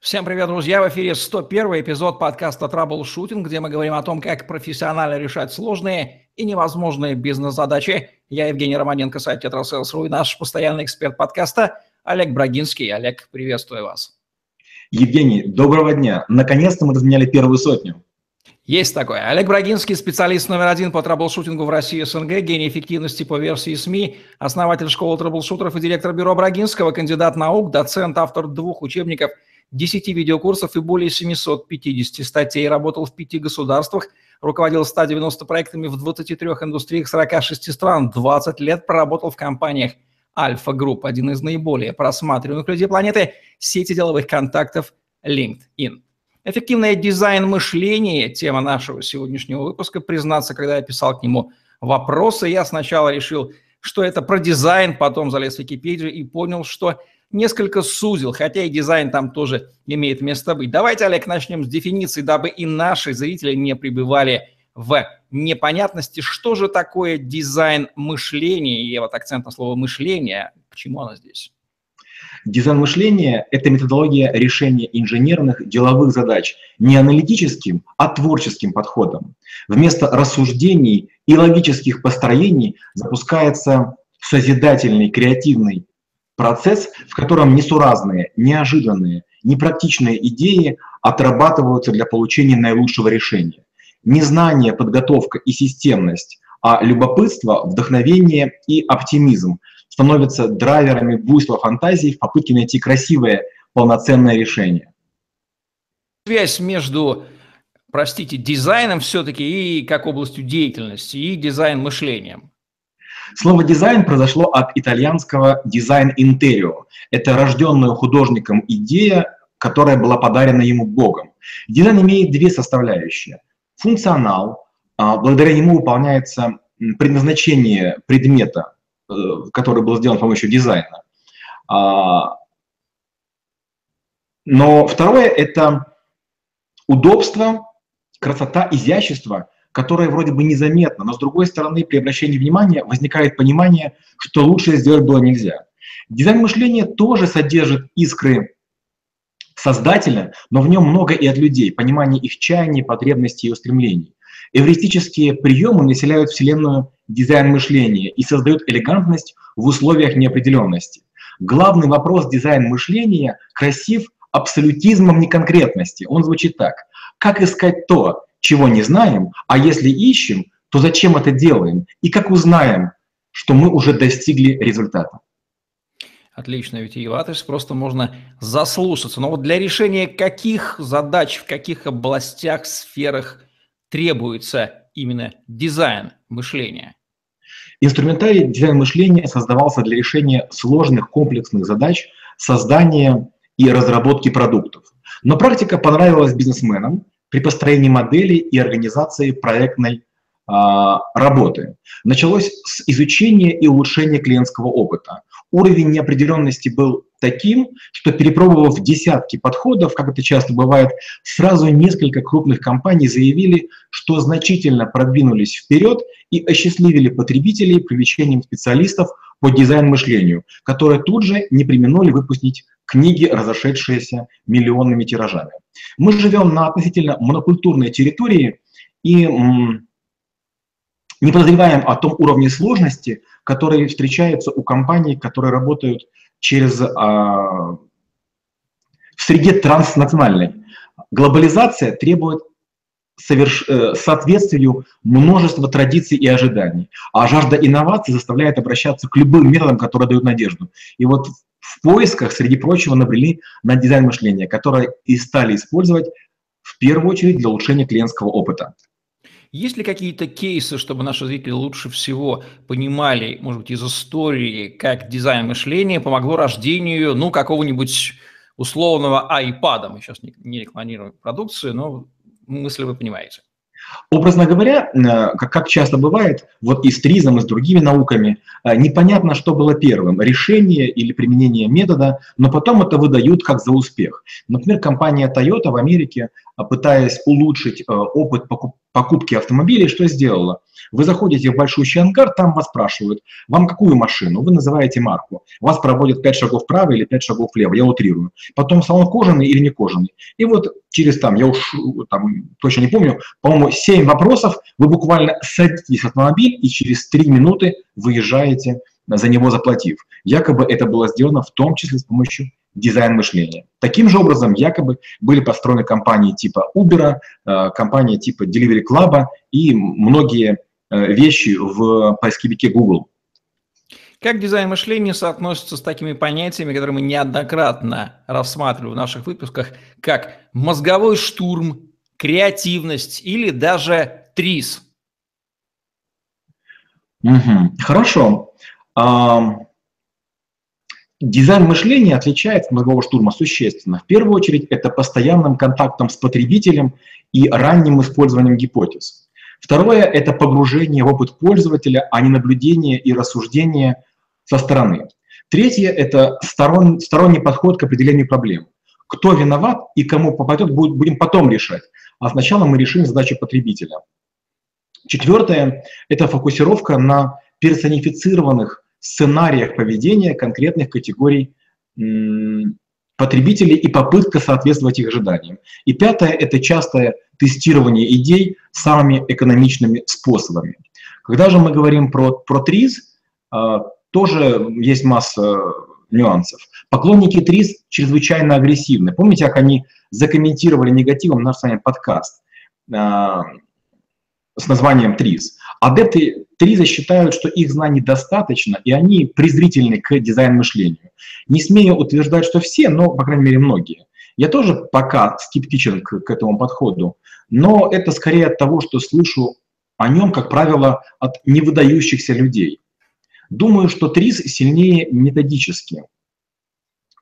Всем привет, друзья! В эфире 101 эпизод подкаста «Траблшутинг», где мы говорим о том, как профессионально решать сложные и невозможные бизнес-задачи. Я Евгений Романенко, сайт «Tetrasales.ru» и наш постоянный эксперт подкаста Олег Брагинский. Олег, приветствую вас. Евгений, доброго дня. Наконец-то мы разменяли первую сотню. Есть такое. Олег Брагинский, специалист номер один по траблшутингу в России СНГ, гений эффективности по версии СМИ, основатель школы траблшутеров и директор бюро Брагинского, кандидат наук, доцент, автор двух учебников, 10 видеокурсов и более 750 статей. Работал в пяти государствах, руководил 190 проектами в 23 индустриях 46 стран, 20 лет проработал в компаниях Альфа Групп, один из наиболее просматриваемых людей планеты, сети деловых контактов LinkedIn. Эффективное дизайн-мышление – тема нашего сегодняшнего выпуска. Признаться, когда я писал к нему вопросы, я сначала решил, что это про дизайн, потом залез в Википедию и понял, что несколько сузил, хотя и дизайн там тоже имеет место быть. Давайте, Олег, начнем с дефиниции, дабы и наши зрители не пребывали в непонятности, что же такое дизайн мышления, и вот акцент на слово «мышление», почему оно здесь? Дизайн мышления – это методология решения инженерных деловых задач не аналитическим, а творческим подходом. Вместо рассуждений и логических построений запускается созидательный, креативный процесс, в котором несуразные, неожиданные, непрактичные идеи отрабатываются для получения наилучшего решения. Незнание, подготовка и системность, а любопытство, вдохновение и оптимизм становятся драйверами буйства фантазии в попытке найти красивое, полноценное решение. Связь между, простите, дизайном все-таки и как областью деятельности, и дизайн мышлением. Слово «дизайн» произошло от итальянского «дизайн интерио». Это рожденная художником идея, которая была подарена ему Богом. Дизайн имеет две составляющие. Функционал, а, благодаря нему выполняется предназначение предмета, э, который был сделан с помощью дизайна. А, но второе – это удобство, красота, изящество – которое вроде бы незаметно, но с другой стороны при обращении внимания возникает понимание, что лучше сделать было нельзя. Дизайн мышления тоже содержит искры создателя, но в нем много и от людей, понимание их чаяний, потребностей и устремлений. Эвристические приемы населяют Вселенную дизайн мышления и создают элегантность в условиях неопределенности. Главный вопрос дизайн мышления красив абсолютизмом неконкретности. Он звучит так. Как искать то, чего не знаем, а если ищем, то зачем это делаем и как узнаем, что мы уже достигли результата. Отлично, витиеватость, просто можно заслушаться. Но вот для решения каких задач, в каких областях, сферах требуется именно дизайн мышления? Инструментарий дизайн мышления создавался для решения сложных комплексных задач, создания и разработки продуктов. Но практика понравилась бизнесменам, при построении модели и организации проектной а, работы. Началось с изучения и улучшения клиентского опыта. Уровень неопределенности был таким, что перепробовав десятки подходов, как это часто бывает, сразу несколько крупных компаний заявили, что значительно продвинулись вперед и осчастливили потребителей привлечением специалистов по дизайн-мышлению, которые тут же не применули выпустить книги, разошедшиеся миллионными тиражами. Мы живем на относительно монокультурной территории и не подозреваем о том уровне сложности, который встречается у компаний, которые работают через а, в среде транснациональной. Глобализация требует соверш... Э, соответствию множества традиций и ожиданий, а жажда инноваций заставляет обращаться к любым методам, которые дают надежду. И вот в поисках, среди прочего, набрели на дизайн мышления, которое и стали использовать в первую очередь для улучшения клиентского опыта. Есть ли какие-то кейсы, чтобы наши зрители лучше всего понимали, может быть, из истории, как дизайн мышления помогло рождению, ну, какого-нибудь условного iPad? Мы сейчас не, не рекламируем продукцию, но мысли вы понимаете. Образно говоря, э, как, как часто бывает, вот и с ТРИЗом, и с другими науками, э, непонятно, что было первым, решение или применение метода, но потом это выдают как за успех. Например, компания Toyota в Америке, пытаясь улучшить опыт покупки автомобилей, что сделала? Вы заходите в большущий ангар, там вас спрашивают, вам какую машину? Вы называете марку. Вас проводят 5 шагов вправо или 5 шагов влево, я утрирую. Потом салон кожаный или не кожаный. И вот через там, я уж там, точно не помню, по-моему, 7 вопросов, вы буквально садитесь в автомобиль и через 3 минуты выезжаете за него заплатив. Якобы это было сделано в том числе с помощью дизайн мышления. Таким же образом, якобы были построены компании типа Uber, э, компании типа Delivery Club и многие э, вещи в поисковике Google. Как дизайн мышления соотносится с такими понятиями, которые мы неоднократно рассматривали в наших выпусках, как мозговой штурм, креативность или даже ТРИС? Угу. Хорошо. Дизайн мышления отличается от мозгового штурма существенно. В первую очередь, это постоянным контактом с потребителем и ранним использованием гипотез. Второе – это погружение в опыт пользователя, а не наблюдение и рассуждение со стороны. Третье – это сторон, сторонний подход к определению проблем. Кто виноват и кому попадет, будем потом решать. А сначала мы решим задачу потребителя. Четвертое – это фокусировка на персонифицированных сценариях поведения конкретных категорий потребителей и попытка соответствовать их ожиданиям. И пятое – это частое тестирование идей самыми экономичными способами. Когда же мы говорим про, про ТРИЗ, а, тоже есть масса нюансов. Поклонники ТРИЗ чрезвычайно агрессивны. Помните, как они закомментировали негативом наш с вами подкаст а, с названием ТРИЗ? Адепты Триза считают, что их знаний достаточно, и они презрительны к дизайн-мышлению. Не смею утверждать, что все, но, по крайней мере, многие. Я тоже пока скептичен к, к этому подходу, но это скорее от того, что слышу о нем, как правило, от невыдающихся людей. Думаю, что Триз сильнее методически,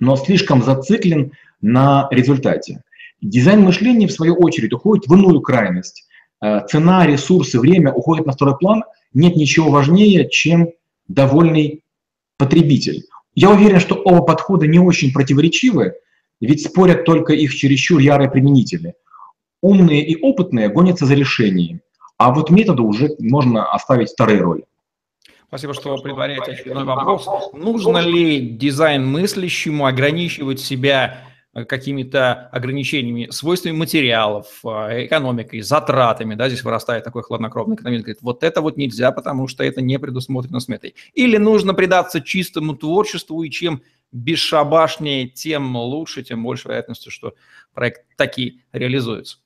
но слишком зациклен на результате. Дизайн мышления, в свою очередь, уходит в иную крайность. Э, цена, ресурсы, время уходят на второй план – нет ничего важнее, чем довольный потребитель. Я уверен, что оба подхода не очень противоречивы, ведь спорят только их чересчур ярые применители. Умные и опытные гонятся за решением, а вот методу уже можно оставить вторые роли. Спасибо, что предваряете очередной вопрос. Нужно ли дизайн мыслящему ограничивать себя какими-то ограничениями, свойствами материалов, э, экономикой, затратами, да, здесь вырастает такой хладнокровный экономист, говорит, вот это вот нельзя, потому что это не предусмотрено сметой. Или нужно предаться чистому творчеству, и чем бесшабашнее, тем лучше, тем больше вероятности, что проект таки реализуется.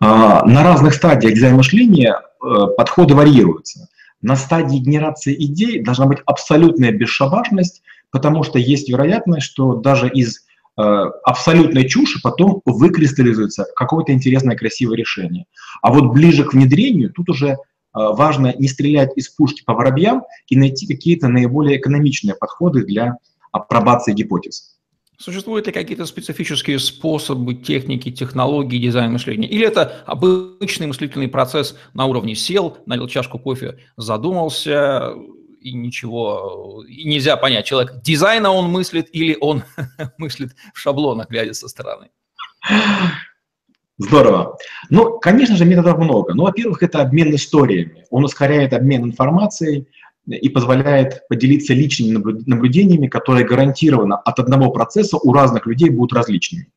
А, на разных стадиях дизайн мышления э, подходы варьируются. На стадии генерации идей должна быть абсолютная бесшабашность, потому что есть вероятность, что даже из Э, абсолютной чуши потом выкристаллизуется какое-то интересное, красивое решение. А вот ближе к внедрению тут уже э, важно не стрелять из пушки по воробьям и найти какие-то наиболее экономичные подходы для апробации гипотез. Существуют ли какие-то специфические способы, техники, технологии дизайна мышления? Или это обычный мыслительный процесс на уровне сел, налил чашку кофе, задумался, и ничего, и нельзя понять, человек дизайна он мыслит или он мыслит в шаблонах, глядя со стороны. Здорово. Ну, конечно же, методов много. Ну, во-первых, это обмен историями. Он ускоряет обмен информацией и позволяет поделиться личными наблюдениями, которые гарантированно от одного процесса у разных людей будут различными.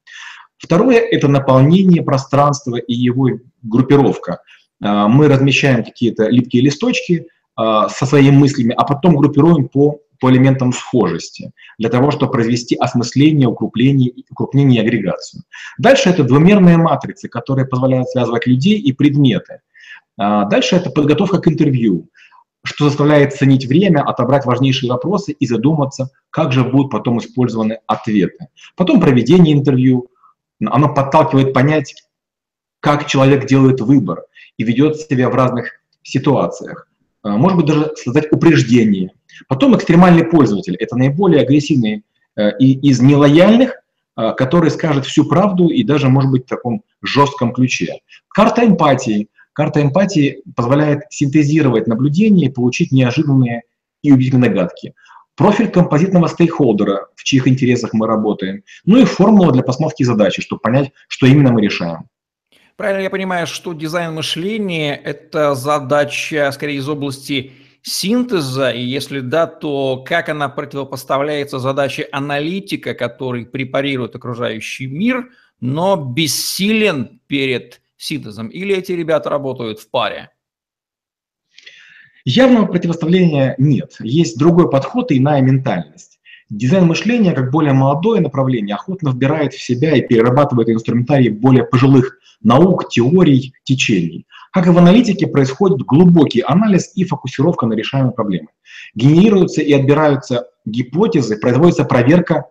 Второе – это наполнение пространства и его группировка. А, мы размещаем какие-то липкие листочки, со своими мыслями, а потом группируем по, по элементам схожести, для того, чтобы произвести осмысление, укрепление, укрупнение и агрегацию. Дальше это двумерные матрицы, которые позволяют связывать людей и предметы. А, дальше это подготовка к интервью, что заставляет ценить время, отобрать важнейшие вопросы и задуматься, как же будут потом использованы ответы. Потом проведение интервью, оно подталкивает понять, как человек делает выбор и ведет себя в разных ситуациях. А, может быть, даже создать упреждение. Потом экстремальный пользователь – это наиболее агрессивный э, и из нелояльных, э, который скажет всю правду и даже, может быть, в таком жестком ключе. Карта эмпатии. Карта эмпатии позволяет синтезировать наблюдения и получить неожиданные и убедительные догадки. Профиль композитного стейкхолдера, в чьих интересах мы работаем. Ну и формула для постановки задачи, чтобы понять, что именно мы решаем. Правильно я понимаю, что дизайн мышления – это задача, скорее, из области синтеза, и если да, то как она противопоставляется задаче аналитика, который препарирует окружающий мир, но бессилен перед синтезом? Или эти ребята работают в паре? Явного противоставления нет. Есть другой подход иная ментальность. Дизайн мышления, как более молодое направление, охотно вбирает в себя и перерабатывает инструментарий более пожилых наук, теорий, течений. Как и в аналитике, происходит глубокий анализ и фокусировка на решаемой проблеме. Генерируются и отбираются гипотезы, производится проверка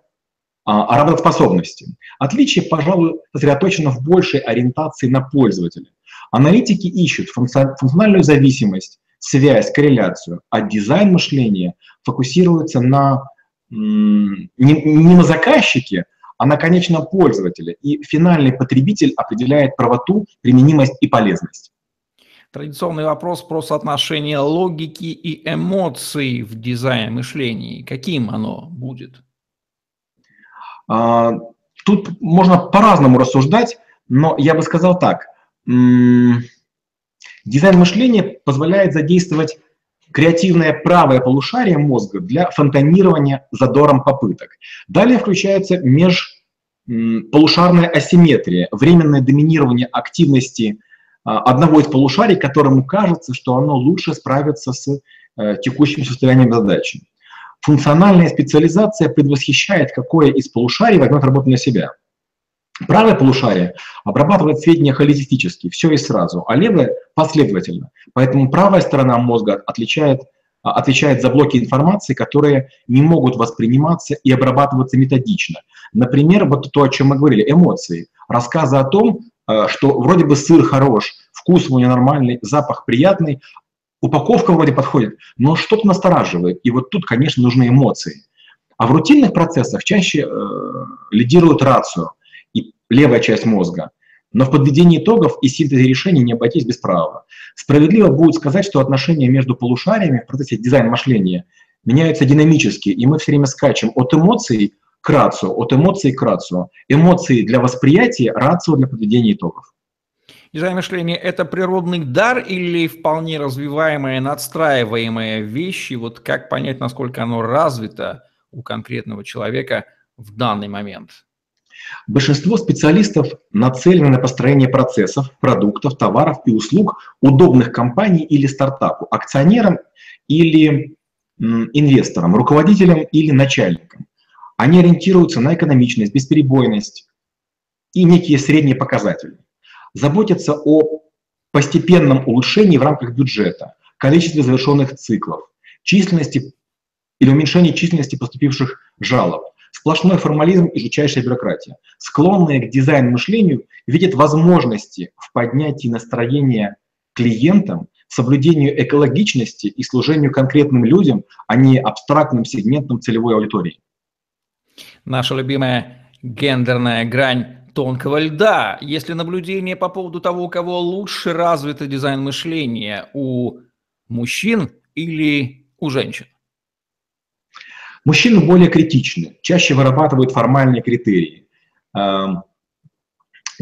а, работоспособности. Отличие, пожалуй, сосредоточено в большей ориентации на пользователя. Аналитики ищут функциональную зависимость, связь, корреляцию, а дизайн мышления фокусируется на не, не на заказчике, а на конечном пользователе. И финальный потребитель определяет правоту, применимость и полезность. Традиционный вопрос про соотношение логики и эмоций в дизайне мышления. Каким оно будет? А, тут можно по-разному рассуждать, но я бы сказал так. Дизайн мышления позволяет задействовать креативное правое полушарие мозга для фонтанирования задором попыток. Далее включается межполушарная асимметрия, временное доминирование активности а, одного из полушарий, которому кажется, что оно лучше справится с э, текущим состоянием задачи. Функциональная специализация предвосхищает, какое из полушарий возьмет работу на себя. Правое полушарие обрабатывает сведения холистически, все и сразу, а левое – последовательно. Поэтому правая сторона мозга отличает, а, отвечает за блоки информации, которые не могут восприниматься и обрабатываться методично. Например, вот то, о чем мы говорили, эмоции. Рассказы о том, э, что вроде бы сыр хорош, вкус у него нормальный, запах приятный, упаковка вроде подходит, но что-то настораживает. И вот тут, конечно, нужны эмоции. А в рутинных процессах чаще э, лидирует рацию левая часть мозга. Но в подведении итогов и синтезе решений не обойтись без правого. Справедливо будет сказать, что отношения между полушариями в процессе дизайна мышления меняются динамически, и мы все время скачем от эмоций к рацию, от эмоций к рацию. Эмоции для восприятия, рацию для подведения итогов. Дизайн мышления – это природный дар или вполне развиваемая, надстраиваемая вещь? Вот как понять, насколько оно развито у конкретного человека в данный момент? Большинство специалистов нацелены на построение процессов, продуктов, товаров и услуг удобных компаний или стартапу, акционерам или инвесторам, руководителям или начальникам. Они ориентируются на экономичность, бесперебойность и некие средние показатели заботятся о постепенном улучшении в рамках бюджета, количестве завершенных циклов, численности или уменьшении численности поступивших жалоб. Сплошной формализм и жутчайшая бюрократия. Склонные к дизайн-мышлению видят возможности в поднятии настроения клиентам, соблюдению экологичности и служению конкретным людям, а не абстрактным сегментам целевой аудитории. Наша любимая гендерная грань тонкого льда. Если наблюдение по поводу того, у кого лучше развито дизайн мышления, у мужчин или у женщин? Мужчины более критичны, чаще вырабатывают формальные критерии, эм,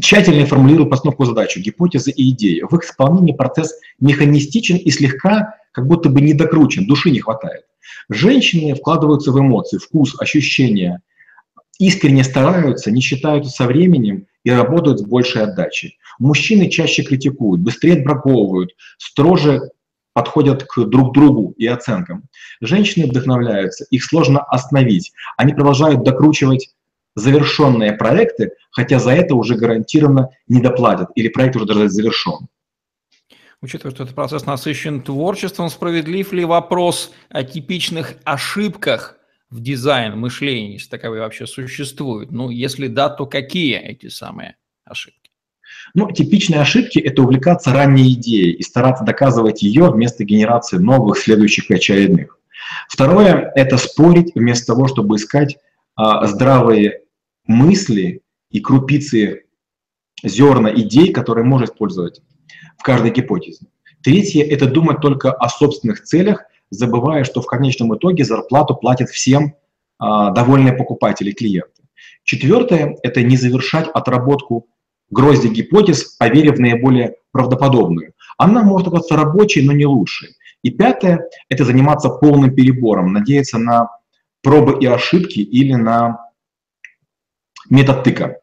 тщательно формулируют постановку задачи, гипотезы и идеи. В их исполнении процесс механистичен и слегка как будто бы недокручен, души не хватает. Женщины вкладываются в эмоции, вкус, ощущения – искренне стараются, не считают со временем и работают с большей отдачей. Мужчины чаще критикуют, быстрее отбраковывают, строже подходят к друг другу и оценкам. Женщины вдохновляются, их сложно остановить. Они продолжают докручивать завершенные проекты, хотя за это уже гарантированно не доплатят или проект уже даже завершен. Учитывая, что этот процесс насыщен творчеством, справедлив ли вопрос о типичных ошибках – в дизайн мышления, если таковые вообще существуют? Ну, если да, то какие эти самые ошибки? Ну, типичные ошибки – это увлекаться ранней идеей и стараться доказывать ее вместо генерации новых, следующих и очередных. Второе – это спорить вместо того, чтобы искать а, здравые мысли и крупицы зерна идей, которые можно использовать в каждой гипотезе. Третье – это думать только о собственных целях забывая, что в конечном итоге зарплату платят всем а, довольные покупатели, клиенты. Четвертое – это не завершать отработку грозди гипотез, поверив в наиболее правдоподобную. Она может оказаться рабочей, но не лучшей. И пятое – это заниматься полным перебором, надеяться на пробы и ошибки или на метод тыка.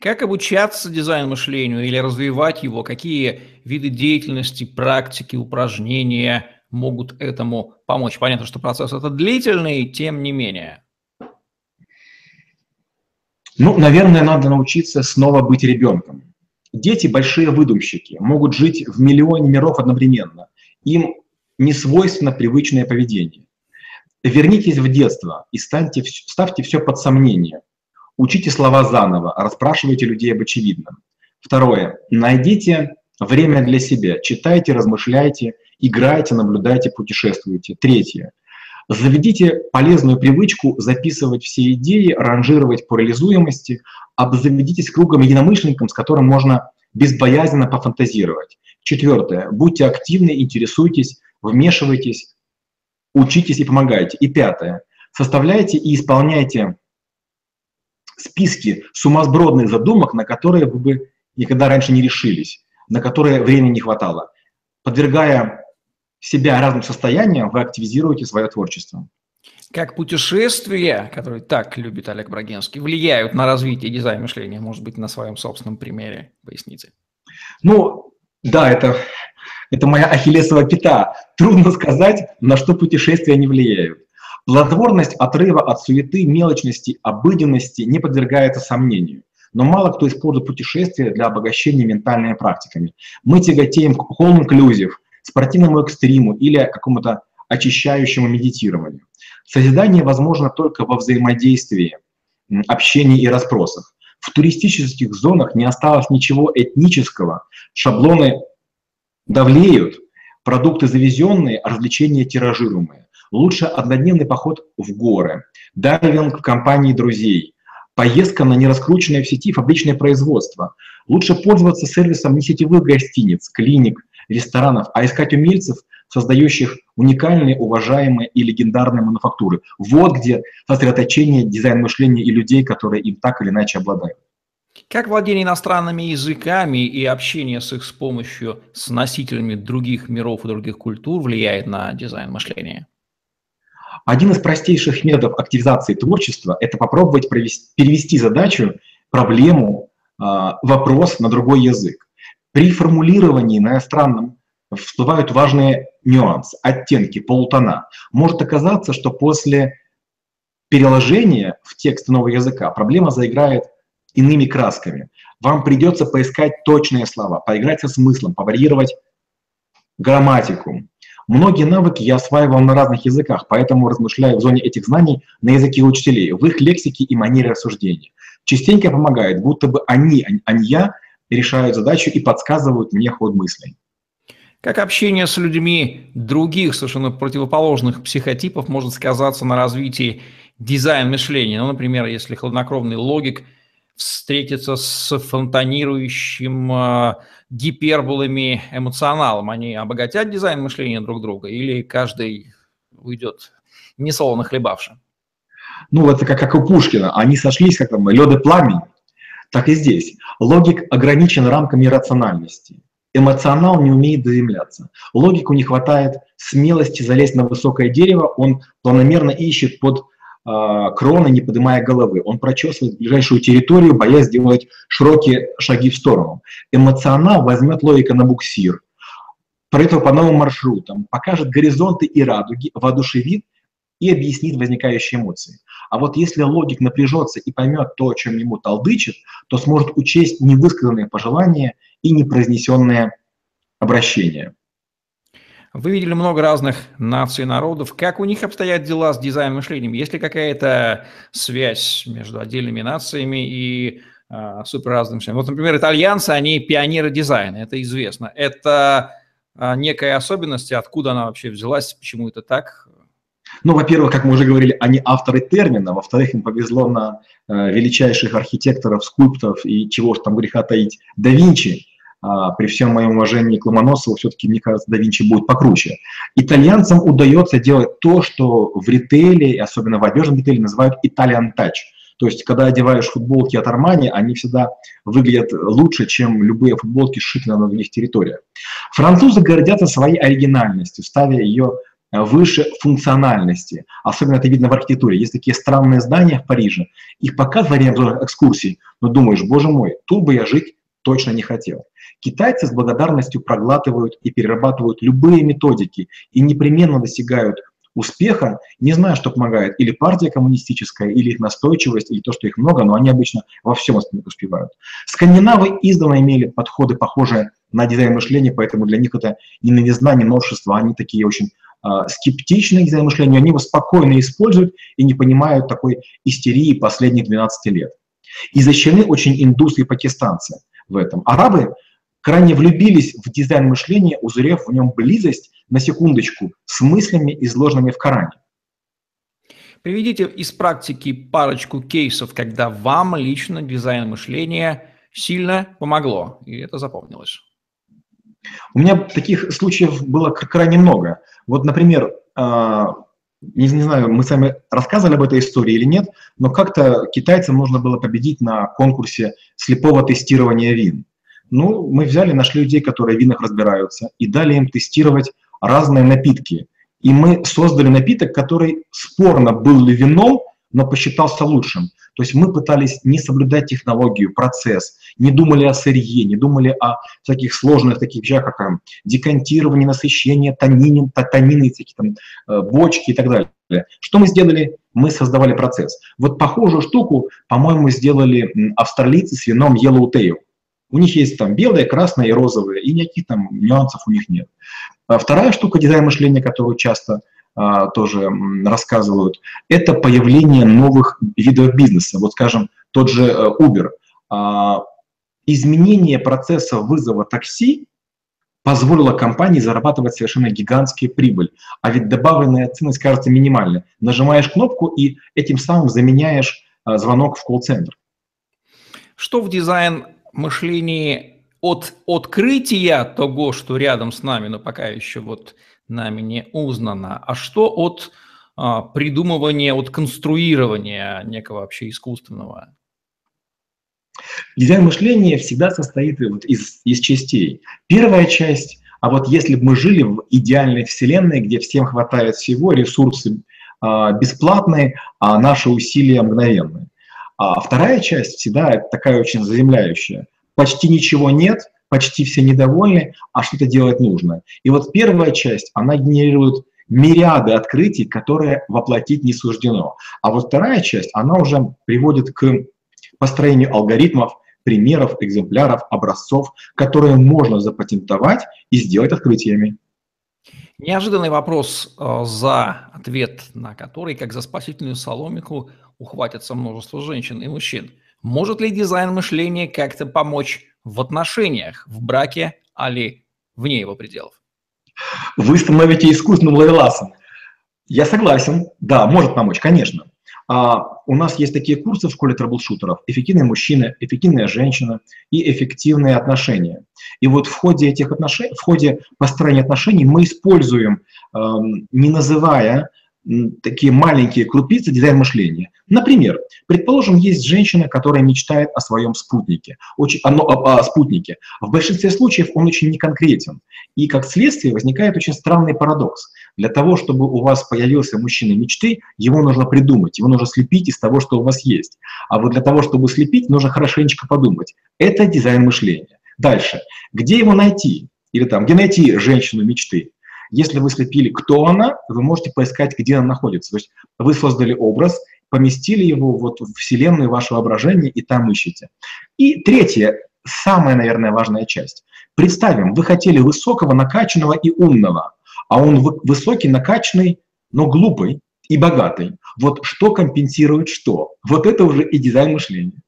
Как обучаться дизайн-мышлению или развивать его? Какие виды деятельности, практики, упражнения могут этому помочь? Понятно, что процесс это длительный, тем не менее. Ну, наверное, надо научиться снова быть ребенком. Дети – большие выдумщики, могут жить в миллионе миров одновременно. Им не свойственно привычное поведение. Вернитесь в детство и станьте, ставьте все под сомнение. Учите слова заново, расспрашивайте людей об очевидном. Второе. Найдите время для себя. Читайте, размышляйте, играйте, наблюдайте, путешествуйте. Третье. Заведите полезную привычку записывать все идеи, ранжировать по реализуемости, обзаведитесь кругом единомышленников, с которым можно безбоязненно пофантазировать. Четвертое. Будьте активны, интересуйтесь, вмешивайтесь, учитесь и помогайте. И пятое. Составляйте и исполняйте списки сумасбродных задумок, на которые вы бы никогда раньше не решились, на которые времени не хватало. Подвергая себя разным состояниям, вы активизируете свое творчество. Как путешествия, которые так любит Олег Брагинский, влияют на развитие дизайна мышления? Может быть, на своем собственном примере поясните. Ну, да, это, это моя ахиллесова пята. Трудно сказать, на что путешествия не влияют. Плодотворность отрыва от суеты, мелочности, обыденности не подвергается сомнению. Но мало кто использует путешествия для обогащения ментальными практиками. Мы тяготеем к home inclusive, спортивному экстриму или какому-то очищающему медитированию. Созидание возможно только во взаимодействии, общении и расспросах. В туристических зонах не осталось ничего этнического, шаблоны давлеют, продукты завезенные, развлечения тиражируемые. Лучше однодневный поход в горы, дайвинг в компании друзей, поездка на нераскрученное в сети фабричное производство. Лучше пользоваться сервисом не сетевых гостиниц, клиник, ресторанов, а искать умельцев, создающих уникальные, уважаемые и легендарные мануфактуры. Вот где сосредоточение дизайн-мышления и людей, которые им так или иначе обладают. Как владение иностранными языками и общение с их с помощью с носителями других миров и других культур влияет на дизайн мышления? Один из простейших методов активизации творчества – это попробовать перевести задачу, проблему, а, вопрос на другой язык. При формулировании на иностранном всплывают важные нюансы, оттенки, полутона. Может оказаться, что после переложения в текст нового языка проблема заиграет иными красками. Вам придется поискать точные слова, поиграть со смыслом, поварьировать грамматику, Многие навыки я осваивал на разных языках, поэтому размышляю в зоне этих знаний на языке учителей, в их лексике и манере рассуждения. Частенько помогает, будто бы они, а не я, решают задачу и подсказывают мне ход мыслей. Как общение с людьми других, совершенно противоположных психотипов может сказаться на развитии дизайн мышления? Ну, например, если хладнокровный логик – встретиться с фонтанирующим э, гиперболами эмоционалом. Они обогатят дизайн мышления друг друга или каждый уйдет несолоно хлебавшим? Ну, это как, как у Пушкина. Они сошлись, как там, лед и пламень. Так и здесь. Логик ограничен рамками рациональности. Эмоционал не умеет заземляться. Логику не хватает смелости залезть на высокое дерево, он планомерно ищет под а, кроны, не поднимая головы. Он прочесывает ближайшую территорию, боясь сделать широкие шаги в сторону. Эмоционал возьмет логика на буксир, пройдет по новым маршрутам, покажет горизонты и радуги, воодушевит и объяснит возникающие эмоции. А вот если логик напряжется и поймет то, о чем ему толдычит, то сможет учесть невысказанные пожелания и непроизнесенные обращения. Вы видели много разных наций и народов. Как у них обстоят дела с дизайном мышлением? Есть ли какая-то связь между отдельными нациями и э, супер разными Вот, например, итальянцы, они пионеры дизайна, это известно. Это э, некая особенность, откуда она вообще взялась, почему это так? Ну, во-первых, как мы уже говорили, они авторы термина, во-вторых, им повезло на э, величайших архитекторов, скульпторов и чего же там греха таить, да Винчи, а, при всем моем уважении к Ломоносову, все-таки, мне кажется, да Винчи будет покруче. Итальянцам удается делать то, что в ритейле, особенно в одежном ритейле, называют Italian touch, То есть, когда одеваешь футболки от Армани, они всегда выглядят лучше, чем любые футболки, сшитые на других территориях. Французы гордятся своей оригинальностью, ставя ее выше функциональности. Особенно это видно в архитектуре. Есть такие странные здания в Париже. Их показывали во экскурсий, но думаешь, боже мой, тут бы я жить точно не хотел. Китайцы с благодарностью проглатывают и перерабатывают любые методики и непременно достигают успеха, не знаю, что помогает, или партия коммунистическая, или их настойчивость, или то, что их много, но они обычно во всем успевают. Скандинавы издавна имели подходы, похожие на дизайн-мышление, поэтому для них это не новизна, не новшество, они такие очень э, скептичные дизайн-мышления, они его спокойно используют и не понимают такой истерии последних 12 лет. Изощрены очень индусы и пакистанцы в этом. Арабы крайне влюбились в дизайн-мышление, узрев в нем близость, на секундочку, с мыслями, изложенными в Коране. Приведите из практики парочку кейсов, когда вам лично дизайн-мышление сильно помогло, и это запомнилось. У меня таких случаев было крайне много. Вот, например, а, не, не знаю, мы с вами рассказывали об этой истории или нет, но как-то китайцам нужно было победить на конкурсе слепого тестирования вин. Ну, мы взяли, нашли людей, которые в винах разбираются, и дали им тестировать разные напитки. И мы создали напиток, который спорно был ли вином, но посчитался лучшим. То есть мы пытались не соблюдать технологию, процесс, не думали о сырье, не думали о всяких сложных таких вещах, как там, декантирование, насыщение, танинин, танины, всякие там э, бочки и так далее. Что мы сделали? Мы создавали процесс. Вот похожую штуку, по-моему, сделали австралийцы с вином Yellow Tail. У них есть там белые, красные и розовые, и никаких там нюансов у них нет. А вторая штука дизайн мышления, которую часто тоже рассказывают, это появление новых видов бизнеса. Вот, скажем, тот же э, Uber. А, изменение процесса вызова такси позволило компании зарабатывать совершенно гигантские прибыль. А ведь добавленная ценность кажется минимальной. Нажимаешь кнопку и этим самым заменяешь а, звонок в колл-центр. Что в дизайн мышлении от открытия того, что рядом с нами, но пока еще вот нами не узнано, а что от а, придумывания, от конструирования некого вообще искусственного? Дизайн мышления всегда состоит вот из, из частей. Первая часть, а вот если бы мы жили в идеальной вселенной, где всем хватает всего, ресурсы а, бесплатные, а наши усилия мгновенные. А вторая часть всегда такая очень заземляющая. Почти ничего нет, почти все недовольны, а что-то делать нужно. И вот первая часть, она генерирует мириады открытий, которые воплотить не суждено. А вот вторая часть, она уже приводит к построению алгоритмов, примеров, экземпляров, образцов, которые можно запатентовать и сделать открытиями. Неожиданный вопрос э, за ответ на который, как за спасительную соломику, ухватятся множество женщин и мужчин. Может ли дизайн мышления как-то помочь в отношениях, в браке, али вне его пределов? Вы становитесь искусственным ловеласом. Я согласен, да, может помочь, конечно. А, у нас есть такие курсы в школе трэблшутеров «Эффективный мужчина», «Эффективная женщина» и «Эффективные отношения». И вот в ходе этих отношений, в ходе построения отношений мы используем, э, не называя такие маленькие крупицы дизайн мышления. Например, предположим, есть женщина, которая мечтает о своем спутнике, очень, о, о, о спутнике. В большинстве случаев он очень неконкретен. И как следствие возникает очень странный парадокс. Для того, чтобы у вас появился мужчина мечты, его нужно придумать, его нужно слепить из того, что у вас есть. А вот для того, чтобы слепить, нужно хорошенечко подумать. Это дизайн мышления. Дальше. Где его найти? Или там, где найти женщину мечты? Если вы слепили, кто она, вы можете поискать, где она находится. То есть вы создали образ, поместили его вот в вселенную вашего воображения и там ищете. И третье, самая, наверное, важная часть. Представим, вы хотели высокого, накачанного и умного, а он высокий, накачанный, но глупый и богатый. Вот что компенсирует что? Вот это уже и дизайн мышления.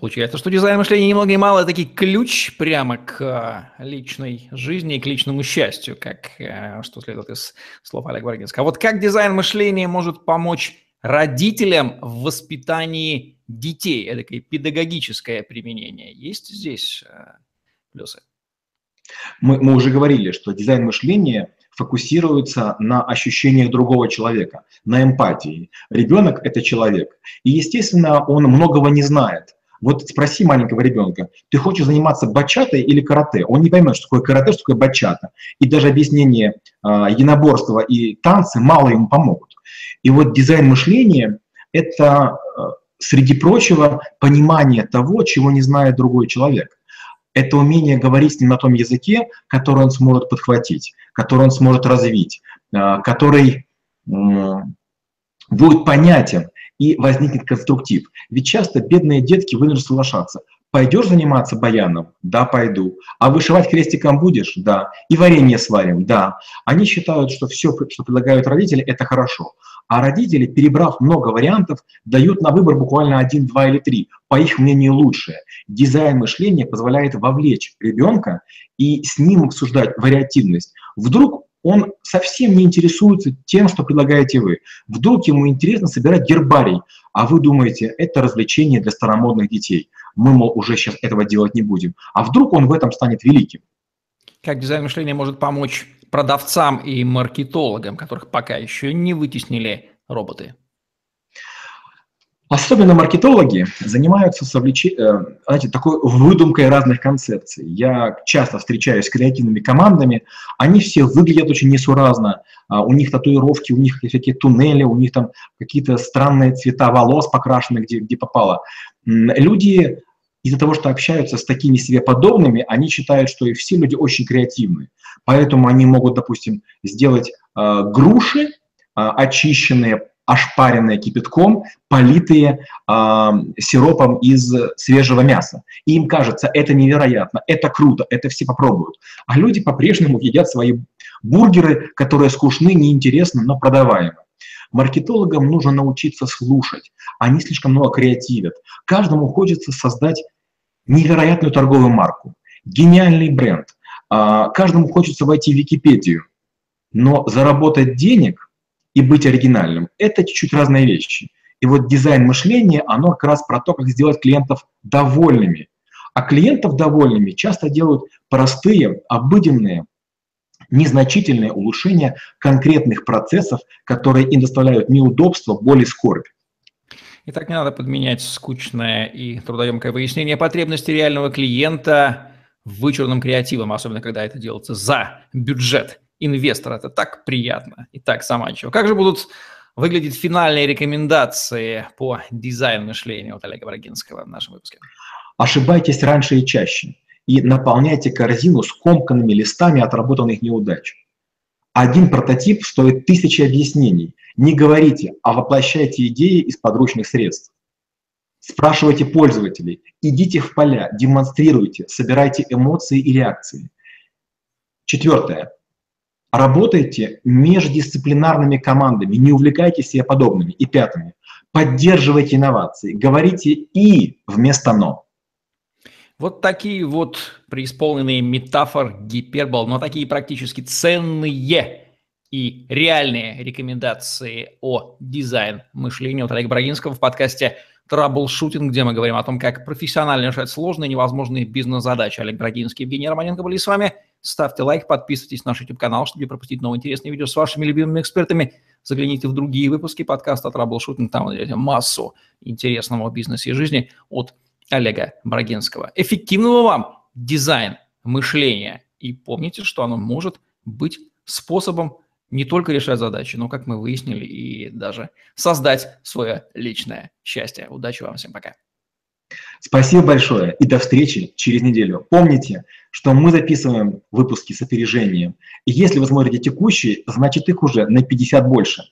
Получается, что дизайн мышления немного и мало таки ключ прямо к э, личной жизни и к личному счастью, как э, что следует из слов Олега Варгинского. А вот как дизайн мышления может помочь родителям в воспитании детей? Это такое педагогическое применение. Есть здесь э, плюсы? Мы, мы уже говорили, что дизайн мышления фокусируется на ощущениях другого человека, на эмпатии. Ребенок – это человек. И, естественно, он многого не знает. Вот спроси маленького ребенка, ты хочешь заниматься бачатой или карате? Он не поймет, что такое карате, что такое бачата. И даже объяснение э, единоборства и танцы мало ему помогут. И вот дизайн мышления – это, э, среди прочего, понимание того, чего не знает другой человек. Это умение говорить с ним на том языке, который он сможет подхватить, который он сможет развить, э, который будет понятен и возникнет конструктив. Ведь часто бедные детки вынуждены соглашаться. Пойдешь заниматься баяном? Да, пойду. А вышивать крестиком будешь? Да. И варенье сварим? Да. Они считают, что все, что предлагают родители, это хорошо. А родители, перебрав много вариантов, дают на выбор буквально один, два или три, по их мнению лучшее. Дизайн мышления позволяет вовлечь ребенка и с ним обсуждать вариативность. Вдруг он совсем не интересуется тем, что предлагаете вы. Вдруг ему интересно собирать гербарий, а вы думаете, это развлечение для старомодных детей. Мы, мол, уже сейчас этого делать не будем. А вдруг он в этом станет великим? Как дизайн мышления может помочь продавцам и маркетологам, которых пока еще не вытеснили роботы? Особенно маркетологи занимаются совлечением, э, знаете, такой выдумкой разных концепций. Я часто встречаюсь с креативными командами, они все выглядят очень несуразно, а, у них татуировки, у них всякие туннели, у них там какие-то странные цвета волос покрашены, где, где попало. Люди из-за того, что общаются с такими себе подобными, они считают, что и все люди очень креативны. Поэтому они могут, допустим, сделать э, груши, э, очищенные, ошпаренные кипятком, политые э, сиропом из свежего мяса. И им кажется, это невероятно, это круто, это все попробуют. А люди по-прежнему едят свои бургеры, которые скучны, неинтересны, но продаваемы. Маркетологам нужно научиться слушать. Они слишком много креативят. Каждому хочется создать невероятную торговую марку, гениальный бренд. А, каждому хочется войти в Википедию. Но заработать денег и быть оригинальным – это чуть-чуть разные вещи. И вот дизайн мышления, оно как раз про то, как сделать клиентов довольными. А клиентов довольными часто делают простые, обыденные, незначительные улучшения конкретных процессов, которые им доставляют неудобства, боль и скорбь. Итак, не надо подменять скучное и трудоемкое выяснение потребностей реального клиента вычурным креативом, особенно когда это делается за бюджет инвестора. Это так приятно и так заманчиво. Как же будут выглядеть финальные рекомендации по дизайну мышления от Олега Брагинского в нашем выпуске? Ошибайтесь раньше и чаще и наполняйте корзину скомканными листами отработанных неудач. Один прототип стоит тысячи объяснений. Не говорите, а воплощайте идеи из подручных средств. Спрашивайте пользователей, идите в поля, демонстрируйте, собирайте эмоции и реакции. Четвертое. Работайте междисциплинарными командами, не увлекайтесь себе подобными. И пятыми. Поддерживайте инновации, говорите «и» вместо «но». Вот такие вот преисполненные метафор, гипербол, но такие практически ценные и реальные рекомендации о дизайн мышления от Олега Брагинского в подкасте «Траблшутинг», где мы говорим о том, как профессионально решать сложные невозможные бизнес-задачи. Олег Брагинский, Евгений Романенко были с вами – Ставьте лайк, подписывайтесь на наш YouTube-канал, чтобы не пропустить новые интересные видео с вашими любимыми экспертами. Загляните в другие выпуски подкаста «Траблшутинг», там найдете массу интересного бизнеса и жизни от Олега Брагинского. Эффективного вам дизайн-мышления. И помните, что оно может быть способом не только решать задачи, но, как мы выяснили, и даже создать свое личное счастье. Удачи вам всем, пока. Спасибо большое и до встречи через неделю. Помните, что мы записываем выпуски с опережением. И если вы смотрите текущие, значит их уже на 50 больше.